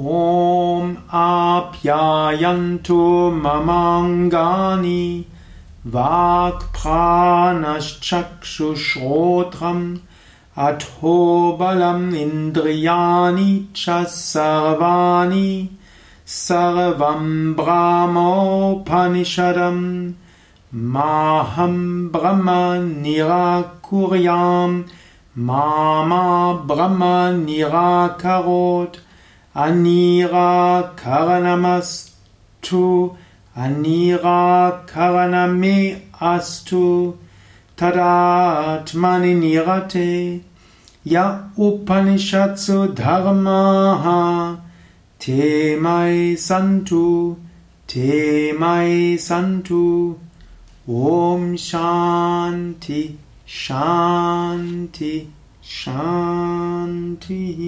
ॐ आप्यायन्तु ममाङ्गानि वाक्प्राणश्चक्षुश्रोत्रम् अथो बलम् इन्द्रियाणि च सर्वाणि सर्वम् ब्राह्मोपनिषदम् माहम् ब्रह्म निराकुर्याम् मा मा ब्रह्म निराकरोत् अनिराकरणमस्तु अनिराकरणमे अस्तु तदात्मनि निरते य उपनिषत्सु धर्माः ते मयि सन्तु ते मयि सन्तु ॐ शान्ति शान्ति शान्तिः